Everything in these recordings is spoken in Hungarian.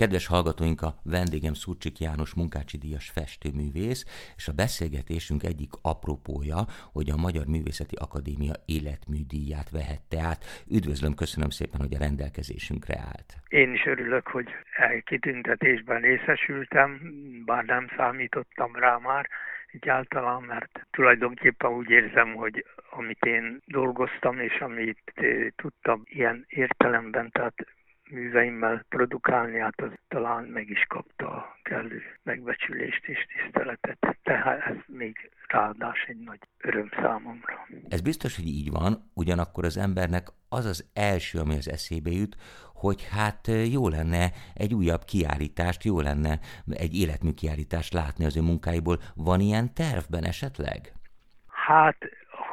Kedves hallgatóink, a vendégem Szurcsik János Munkácsi Díjas festőművész, és a beszélgetésünk egyik apropója, hogy a Magyar Művészeti Akadémia életműdíját vehette át. Üdvözlöm, köszönöm szépen, hogy a rendelkezésünkre állt. Én is örülök, hogy kitüntetésben részesültem, bár nem számítottam rá már, egyáltalán, mert tulajdonképpen úgy érzem, hogy amit én dolgoztam, és amit eh, tudtam ilyen értelemben, tehát műveimmel produkálni, hát az talán meg is kapta a kellő megbecsülést és tiszteletet. Tehát ez még ráadás egy nagy öröm számomra. Ez biztos, hogy így van, ugyanakkor az embernek az az első, ami az eszébe jut, hogy hát jó lenne egy újabb kiállítást, jó lenne egy életmű kiállítást látni az ő munkáiból. Van ilyen tervben esetleg? Hát,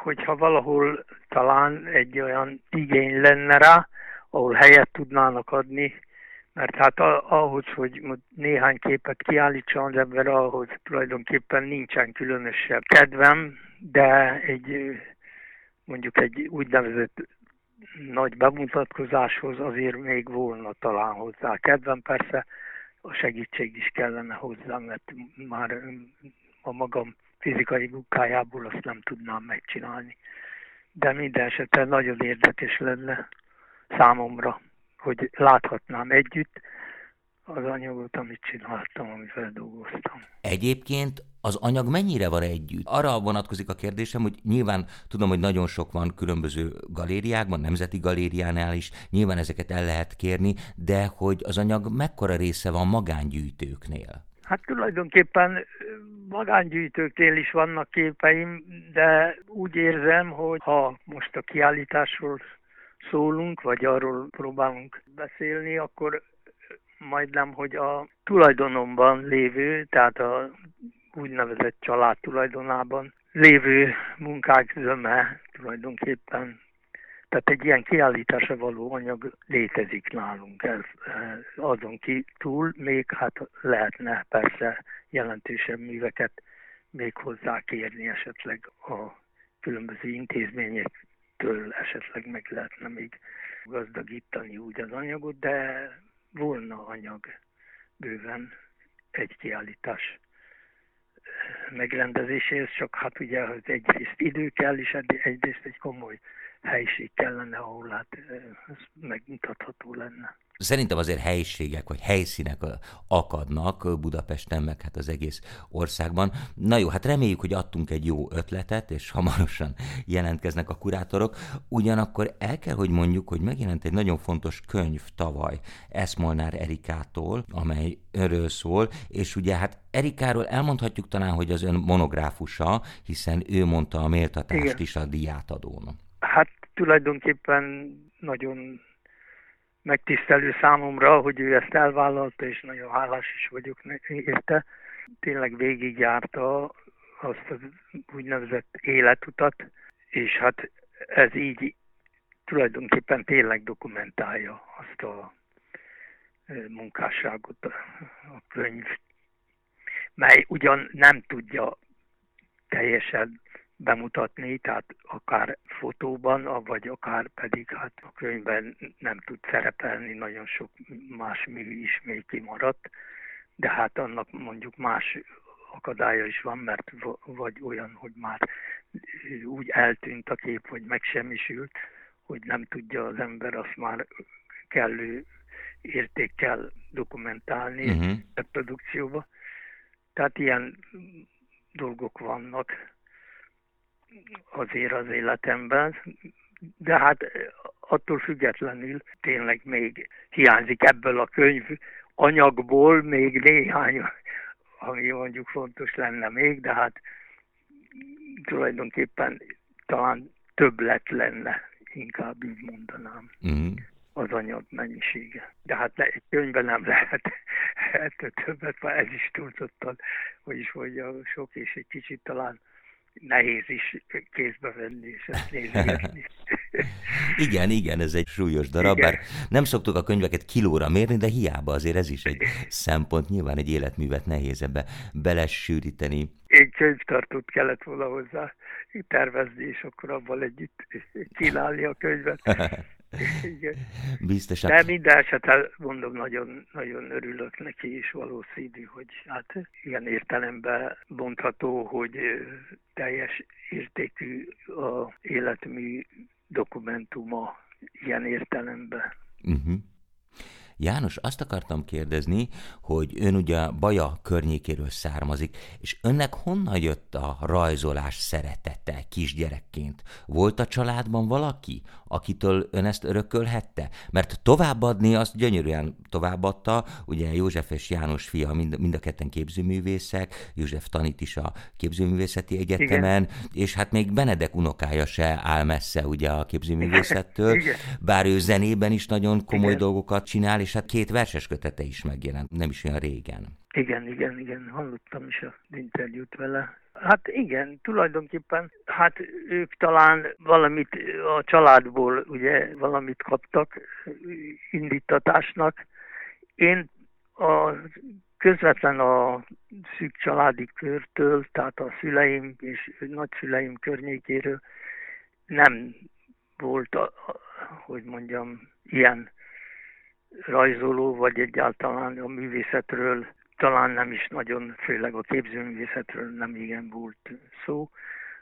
hogyha valahol talán egy olyan igény lenne rá, ahol helyet tudnának adni, mert hát ahhoz, hogy néhány képet kiállítson az ember, ahhoz tulajdonképpen nincsen különösebb kedvem, de egy mondjuk egy úgynevezett nagy bemutatkozáshoz azért még volna talán hozzá kedvem. Persze a segítség is kellene hozzá, mert már a magam fizikai munkájából azt nem tudnám megcsinálni. De minden esetre nagyon érdekes lenne számomra, hogy láthatnám együtt az anyagot, amit csináltam, amivel dolgoztam. Egyébként az anyag mennyire van együtt? Arra vonatkozik a kérdésem, hogy nyilván tudom, hogy nagyon sok van különböző galériákban, nemzeti galériánál is, nyilván ezeket el lehet kérni, de hogy az anyag mekkora része van magángyűjtőknél? Hát tulajdonképpen magángyűjtőknél is vannak képeim, de úgy érzem, hogy ha most a kiállításról szólunk, vagy arról próbálunk beszélni, akkor majdnem, hogy a tulajdonomban lévő, tehát a úgynevezett család tulajdonában lévő munkák zöme tulajdonképpen tehát egy ilyen kiállításra való anyag létezik nálunk. Ez, azon ki túl még hát lehetne persze jelentősebb műveket még hozzá kérni esetleg a különböző intézmények től esetleg meg lehetne még gazdagítani úgy az anyagot, de volna anyag bőven egy kiállítás megrendezéséhez, csak hát ugye egyrészt idő kell, és egyrészt egy komoly helység kellene, ahol hát ez megmutatható lenne. Szerintem azért helyiségek vagy helyszínek akadnak Budapesten, meg hát az egész országban. Na jó, hát reméljük, hogy adtunk egy jó ötletet, és hamarosan jelentkeznek a kurátorok. Ugyanakkor el kell, hogy mondjuk, hogy megjelent egy nagyon fontos könyv tavaly Eszmolnár Erikától, amely örről szól, és ugye hát Erikáról elmondhatjuk talán, hogy az ön monográfusa, hiszen ő mondta a méltatást Igen. is a diátadón. Hát tulajdonképpen nagyon megtisztelő számomra, hogy ő ezt elvállalta, és nagyon hálás is vagyok érte. Tényleg végigjárta azt az úgynevezett életutat, és hát ez így tulajdonképpen tényleg dokumentálja azt a munkásságot a könyv, mely ugyan nem tudja teljesen bemutatni, tehát akár fotóban, vagy akár pedig hát a könyvben nem tud szerepelni, nagyon sok más mű is még kimaradt, de hát annak mondjuk más akadálya is van, mert vagy olyan, hogy már úgy eltűnt a kép, vagy megsemmisült, hogy nem tudja az ember azt már kellő értékkel dokumentálni uh-huh. a produkcióba. Tehát ilyen dolgok vannak azért az életemben, de hát attól függetlenül tényleg még hiányzik ebből a könyv anyagból még néhány, ami mondjuk fontos lenne még, de hát tulajdonképpen talán többlet lenne, inkább így mondanám. Mm. az anyag mennyisége. De hát egy könyvben nem lehet ettől többet, mert ez is túlzottan, hogy is mondja, sok és egy kicsit talán nehéz is kézbe venni, és ezt nézni. igen, igen, ez egy súlyos darab, igen. bár nem szoktuk a könyveket kilóra mérni, de hiába azért ez is egy szempont, nyilván egy életművet nehéz ebbe belesűríteni. Könyvtartót kellett volna hozzá tervezni, és akkor abban együtt csinálni a könyvet. Igen. Biztosan. De minden esetre mondom, nagyon, nagyon örülök neki, és valószínű, hogy hát ilyen értelemben mondható, hogy teljes értékű a életmű dokumentuma ilyen értelemben. Uh-huh. János, azt akartam kérdezni, hogy ön ugye Baja környékéről származik, és önnek honnan jött a rajzolás szeretete kisgyerekként? Volt a családban valaki, akitől ön ezt örökölhette? Mert továbbadni azt gyönyörűen továbbadta, ugye József és János fia mind, mind a ketten képzőművészek, József tanít is a képzőművészeti egyetemen, Igen. és hát még Benedek unokája se áll messze ugye a képzőművészettől, Igen. bár ő zenében is nagyon komoly Igen. dolgokat csinál, és hát két verses kötete is megjelent, nem is olyan régen. Igen, igen, igen, hallottam is a interjút vele. Hát igen, tulajdonképpen, hát ők talán valamit a családból ugye valamit kaptak indítatásnak. Én a közvetlen a szűk családi körtől, tehát a szüleim és nagyszüleim környékéről nem volt, a, hogy mondjam, ilyen rajzoló, vagy egyáltalán a művészetről talán nem is nagyon, főleg a képzőművészetről nem igen volt szó.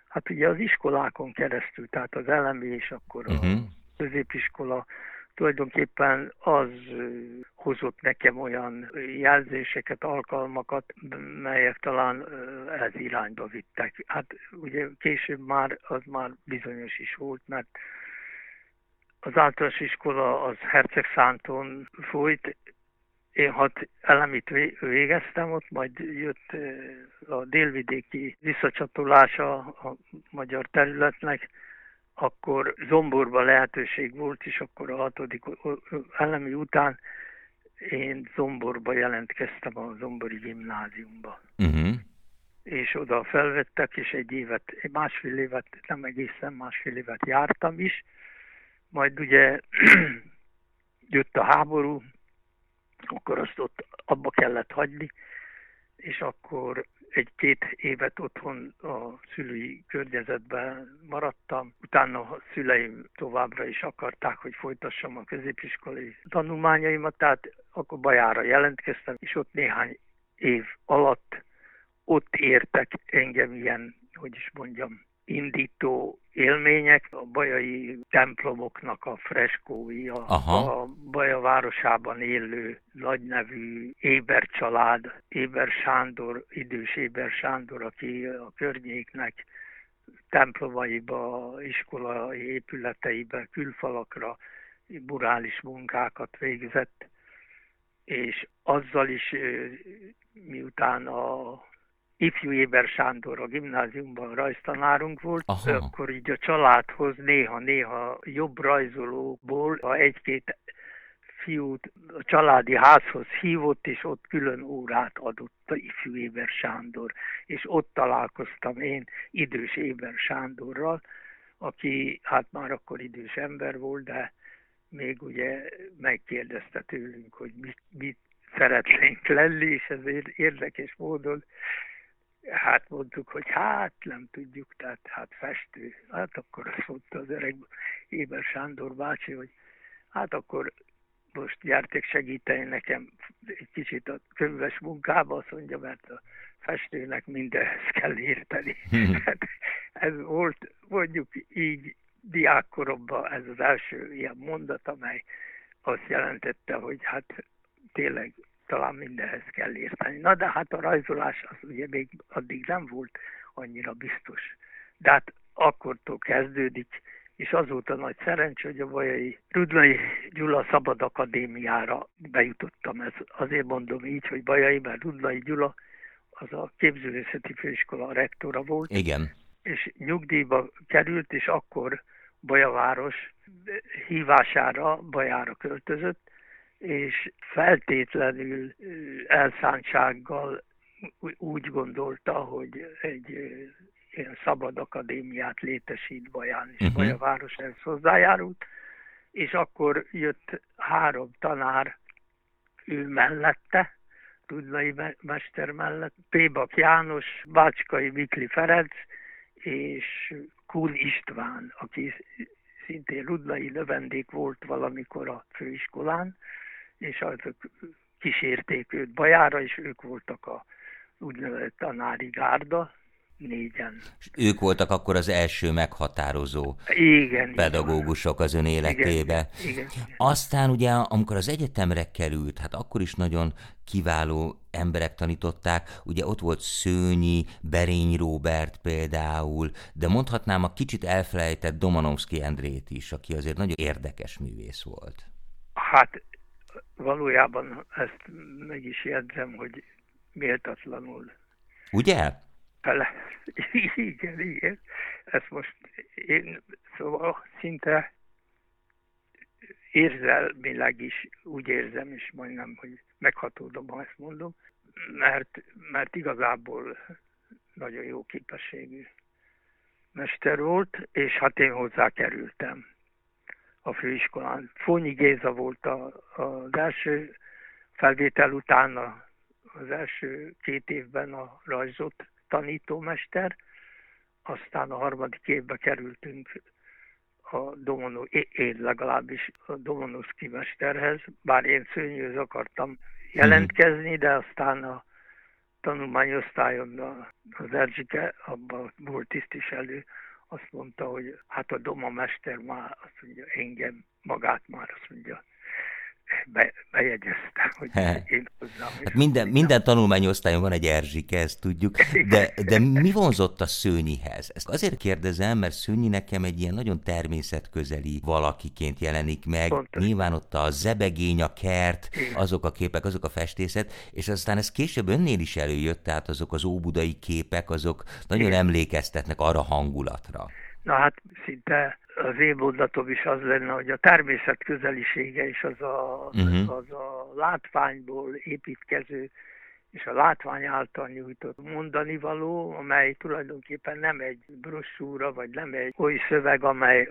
Hát ugye az iskolákon keresztül, tehát az elemi és akkor a uh-huh. középiskola tulajdonképpen az hozott nekem olyan jelzéseket, alkalmakat, melyek talán ez irányba vittek. Hát ugye később már az már bizonyos is volt, mert az általános iskola az Hercegszánton folyt, én hat elemit végeztem, ott majd jött a délvidéki visszacsatolása a magyar területnek, akkor Zomborban lehetőség volt, és akkor a hatodik elemi után én Zomborba jelentkeztem a Zombori gimnáziumba. Uh-huh. És oda felvettek, és egy évet, másfél évet, nem egészen másfél évet jártam is, majd ugye jött a háború, akkor azt ott abba kellett hagyni, és akkor egy-két évet otthon a szülői környezetben maradtam. Utána a szüleim továbbra is akarták, hogy folytassam a középiskolai tanulmányaimat, tehát akkor Bajára jelentkeztem, és ott néhány év alatt ott értek engem ilyen, hogy is mondjam, indító élmények, a bajai templomoknak a freskói, a, a Baja városában élő nagynevű Éber család, Éber Sándor, idős Éber Sándor, aki a környéknek templomaiba, iskolai épületeibe, külfalakra burális munkákat végzett, és azzal is miután a ifjú Éber Sándor a gimnáziumban rajztanárunk volt, Aha. akkor így a családhoz néha-néha jobb rajzolóból, ha egy-két fiút a családi házhoz hívott, és ott külön órát adott a ifjú Éber Sándor. És ott találkoztam én idős Éber Sándorral, aki hát már akkor idős ember volt, de még ugye megkérdezte tőlünk, hogy mit, mit szeretnénk lenni, és ezért érdekes módon hát mondtuk, hogy hát nem tudjuk, tehát hát festő. Hát akkor azt mondta az öreg Éber Sándor bácsi, hogy hát akkor most gyertek segíteni nekem egy kicsit a könyves munkába, azt mondja, mert a festőnek mindenhez kell érteni. hát ez volt mondjuk így diákkoromban ez az első ilyen mondat, amely azt jelentette, hogy hát tényleg talán mindenhez kell érteni. Na de hát a rajzolás az ugye még addig nem volt annyira biztos. De hát akkortól kezdődik, és azóta nagy szerencsé, hogy a Bajai Rudlai Gyula Szabad Akadémiára bejutottam. Ez azért mondom így, hogy Bajai, mert Rudlai Gyula az a képzőművészeti főiskola rektora volt. Igen. És nyugdíjba került, és akkor Bajaváros hívására Bajára költözött, és feltétlenül elszántsággal úgy gondolta, hogy egy ilyen szabad akadémiát létesít Baján, és uh-huh. Baja város ehhez hozzájárult, és akkor jött három tanár ő mellette, Tudnai Mester mellett, Pébak János, Bácskai Mikli Ferenc, és Kun István, aki szintén rudlai növendék volt valamikor a főiskolán, és azok kísérték őt bajára, és ők voltak a úgynevezett tanári gárda, négyen. És ők voltak akkor az első meghatározó igen, pedagógusok az ön életébe. Igen, igen, igen. Aztán ugye, amikor az egyetemre került, hát akkor is nagyon kiváló emberek tanították, ugye ott volt Szőnyi, Berény Róbert például, de mondhatnám a kicsit elfelejtett Domanovszki Endrét is, aki azért nagyon érdekes művész volt. Hát valójában ezt meg is jegyzem, hogy méltatlanul. Ugye? Fele. Igen, igen. Ezt most én szóval szinte érzelmileg is úgy érzem, és majdnem, hogy meghatódom, ha ezt mondom, mert, mert igazából nagyon jó képességű mester volt, és hát én hozzá kerültem a főiskolán. Fónyi Géza volt a, a, az első felvétel után a, az első két évben a rajzot tanítómester, aztán a harmadik évbe kerültünk a Domono, én legalábbis a Domonoszki mesterhez, bár én szőnyőz akartam jelentkezni, de aztán a tanulmányosztályon az Erzsike, abban volt tisztviselő, azt mondta, hogy hát a Doma mester már azt mondja, engem magát már azt mondja, be, bejegyezte, hogy én hozzám. Hát minden, minden tanulmányosztályon van egy Erzsike, ezt tudjuk, de, de mi vonzott a Szőnyihez? Ezt azért kérdezem, mert Szőnyi nekem egy ilyen nagyon természetközeli valakiként jelenik meg. Pontos. Nyilván ott a zebegény, a kert, azok a képek, azok a festészet, és aztán ez később önnél is előjött, tehát azok az óbudai képek, azok nagyon Igen. emlékeztetnek arra hangulatra. Na hát szinte az én mondatom is az lenne, hogy a természet közelisége és az a, uh-huh. az a látványból építkező és a látvány által nyújtott mondani való, amely tulajdonképpen nem egy brossúra, vagy nem egy oly szöveg, amely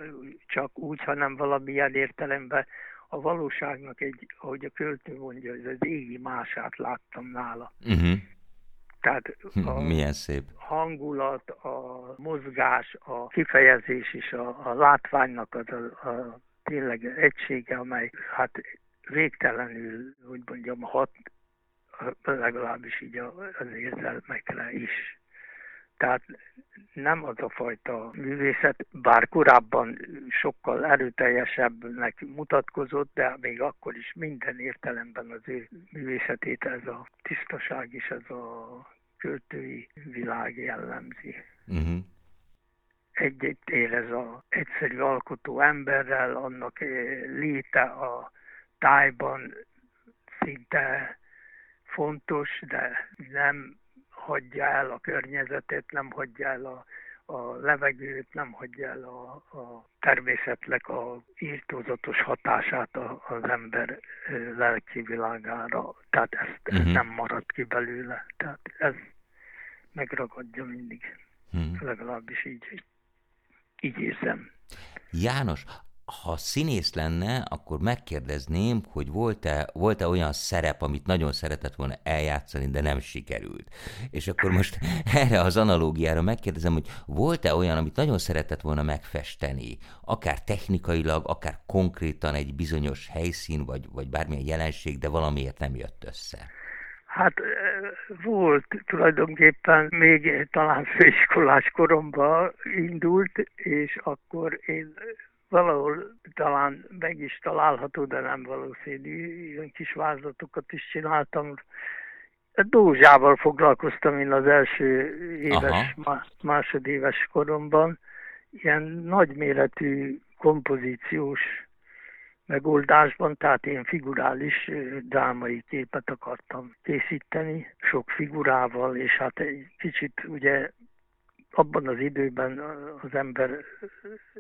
csak úgy, hanem valamilyen értelemben a valóságnak egy, ahogy a költő mondja, az égi mását láttam nála. Uh-huh. Tehát hm, a Milyen szép. hangulat, a mozgás, a kifejezés és a, a látványnak az a, a tényleg egysége, amely hát végtelenül, hogy mondjam, hat, legalábbis így az érzelmekre is. Tehát nem az a fajta művészet, bár korábban sokkal erőteljesebbnek mutatkozott, de még akkor is minden értelemben az ő művészetét ez a tisztaság és ez a költői világ jellemzi. Uh-huh. Egy-egy érez a egyszerű alkotó emberrel, annak eh, léte a tájban szinte fontos, de nem hagyja el a környezetet, nem hagyja el a, a levegőt, nem hagyja el a, a természetnek a írtózatos hatását a, az ember lelki világára. Tehát ezt, uh-huh. ez nem marad ki belőle. Tehát ez megragadja mindig. Uh-huh. Legalábbis így, így érzem. János, ha színész lenne, akkor megkérdezném, hogy volt-e, volt-e olyan szerep, amit nagyon szeretett volna eljátszani, de nem sikerült. És akkor most erre az analógiára megkérdezem, hogy volt-e olyan, amit nagyon szeretett volna megfesteni, akár technikailag, akár konkrétan egy bizonyos helyszín, vagy, vagy bármilyen jelenség, de valamiért nem jött össze? Hát volt tulajdonképpen még talán főiskolás koromban indult, és akkor én valahol talán meg is található, de nem valószínű. Ilyen kis vázlatokat is csináltam. Dózsával foglalkoztam én az első éves, Aha. másodéves koromban. Ilyen nagyméretű kompozíciós megoldásban, tehát én figurális drámai képet akartam készíteni, sok figurával, és hát egy kicsit ugye abban az időben az ember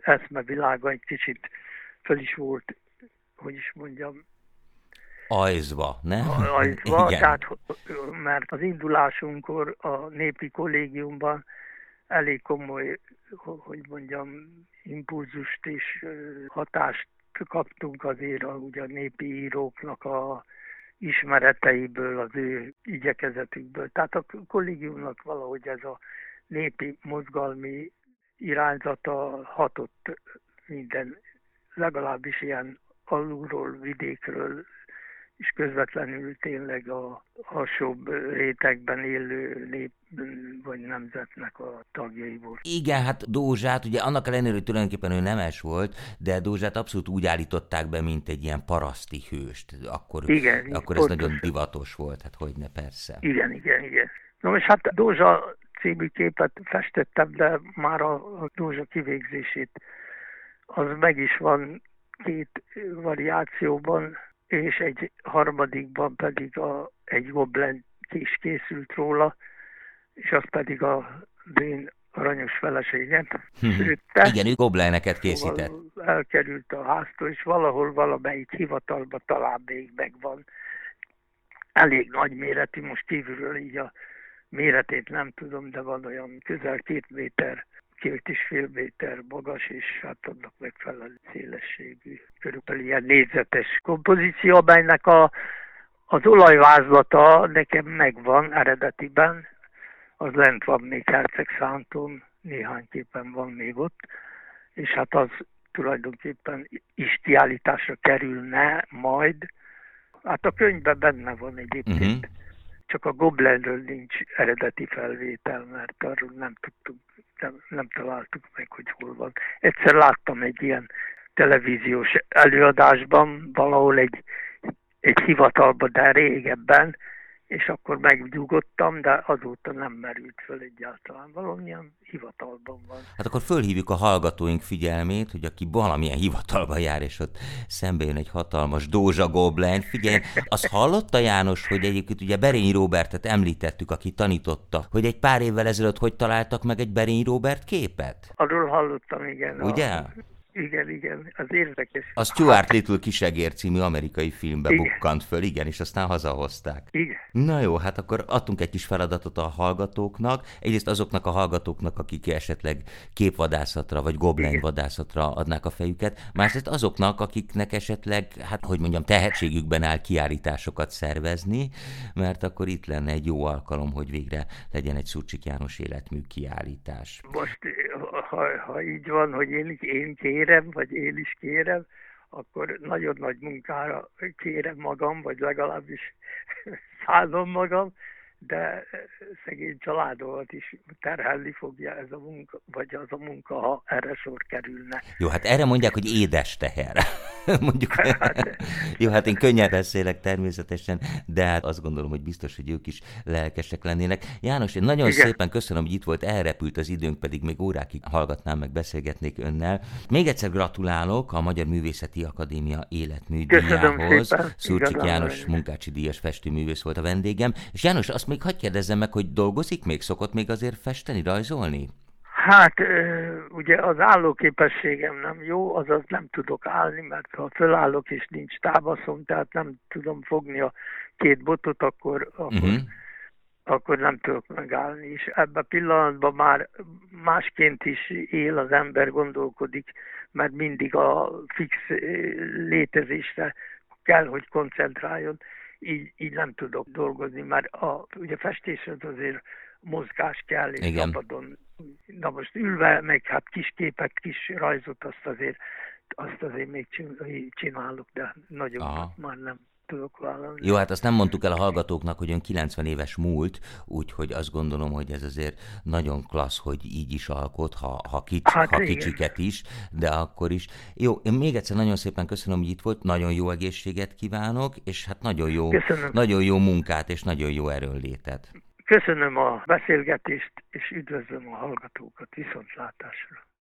eszmevilága egy kicsit föl is volt, hogy is mondjam, Ajzva, nem? Ajzva, Igen. tehát mert az indulásunkkor a népi kollégiumban elég komoly, hogy mondjam, impulzust és hatást kaptunk azért a, ugye a népi íróknak a ismereteiből, az ő igyekezetükből. Tehát a kollégiumnak valahogy ez a népi mozgalmi irányzata hatott minden, legalábbis ilyen alulról, vidékről és közvetlenül tényleg a alsóbb rétegben élő nép vagy nemzetnek a tagjaiból. Igen, hát Dózsát, ugye annak ellenére, hogy tulajdonképpen ő nemes volt, de Dózsát abszolút úgy állították be, mint egy ilyen paraszti hőst. Akkor, igen, akkor ez nagyon divatos volt, hát hogy ne persze. Igen, igen, igen. Na most hát Dózsa című képet festettem, de már a, a Dózsa kivégzését az meg is van két variációban, és egy harmadikban pedig a, egy goblen is készült róla, és az pedig a Dén aranyos feleséget szőtte. Mhm. Igen, ő gobleneket készített. Szóval elkerült a háztól, és valahol valamelyik hivatalba talán még megvan. Elég nagy méretű, most kívülről így a méretét nem tudom, de van olyan közel két méter két és fél méter magas, és hát annak megfelelő szélességű, körülbelül ilyen négyzetes kompozíció, amelynek a, az olajvázlata nekem megvan eredetiben, az lent van még Herceg Szánton, néhány képen van még ott, és hát az tulajdonképpen is kiállításra kerülne majd. Hát a könyvben benne van egyébként. Uh-huh. Csak a Goblenről nincs eredeti felvétel, mert arról nem tudtunk nem, nem találtuk meg, hogy hol van. Egyszer láttam egy ilyen televíziós előadásban, valahol egy, egy hivatalban, de régebben, és akkor megnyugodtam, de azóta nem merült föl egyáltalán. Valamilyen hivatalban van. Hát akkor fölhívjuk a hallgatóink figyelmét, hogy aki valamilyen hivatalban jár, és ott szembe jön egy hatalmas Dózsa Goblen, figyelj, azt hallotta János, hogy egyébként ugye Berény Robertet említettük, aki tanította, hogy egy pár évvel ezelőtt hogy találtak meg egy Berény Robert képet? Arról hallottam, igen. Ugye? A igen, igen, az érdekes. A Stuart Little Kisegér című amerikai filmbe igen. bukkant föl, igen, és aztán hazahozták. Igen. Na jó, hát akkor adtunk egy kis feladatot a hallgatóknak. Egyrészt azoknak a hallgatóknak, akik esetleg képvadászatra vagy goblenvadászatra adnák a fejüket. Másrészt azoknak, akiknek esetleg, hát hogy mondjam, tehetségükben áll kiállításokat szervezni, mert akkor itt lenne egy jó alkalom, hogy végre legyen egy Szurcsik János életmű kiállítás. Most, ha, ha így van, hogy én, én kérem, kérem, vagy én is kérem, akkor nagyon nagy munkára kérem magam, vagy legalábbis szállom magam, de szegény családomat is terhelni fogja ez a munka, vagy az a munka, ha erre sor kerülne. Jó, hát erre mondják, hogy édes teher. Mondjuk. Hát, Jó, hát én könnyen beszélek természetesen, de hát azt gondolom, hogy biztos, hogy ők is lelkesek lennének. János, én nagyon Igen. szépen köszönöm, hogy itt volt, elrepült az időnk, pedig még órákig hallgatnám, meg beszélgetnék önnel. Még egyszer gratulálok a Magyar Művészeti Akadémia életműdíjához. Szurcsik János munkácsi díjas festőművész volt a vendégem. És János, azt még hagyd kérdezzem meg, hogy dolgozik még? Szokott még azért festeni, rajzolni? Hát ugye az állóképességem nem jó, azaz nem tudok állni, mert ha fölállok és nincs tábaszom, tehát nem tudom fogni a két botot, akkor, akkor, uh-huh. akkor nem tudok megállni. És ebben a pillanatban már másként is él az ember, gondolkodik, mert mindig a fix létezésre kell, hogy koncentráljon így, így nem tudok dolgozni, mert a, ugye festéshez azért mozgás kell, és Igen. szabadon. Na most ülve, meg hát kis képet, kis rajzot, azt azért, azt azért még csinálok, de nagyon Aha. már nem tudok vállalni. Jó, hát azt nem mondtuk el a hallgatóknak, hogy ön 90 éves múlt, úgyhogy azt gondolom, hogy ez azért nagyon klassz, hogy így is alkot, ha, ha, kicsi, hát ha kicsiket is, de akkor is. Jó, én még egyszer nagyon szépen köszönöm, hogy itt volt, nagyon jó egészséget kívánok, és hát nagyon jó, nagyon jó munkát, és nagyon jó erőnlétet. Köszönöm a beszélgetést, és üdvözlöm a hallgatókat viszontlátásra.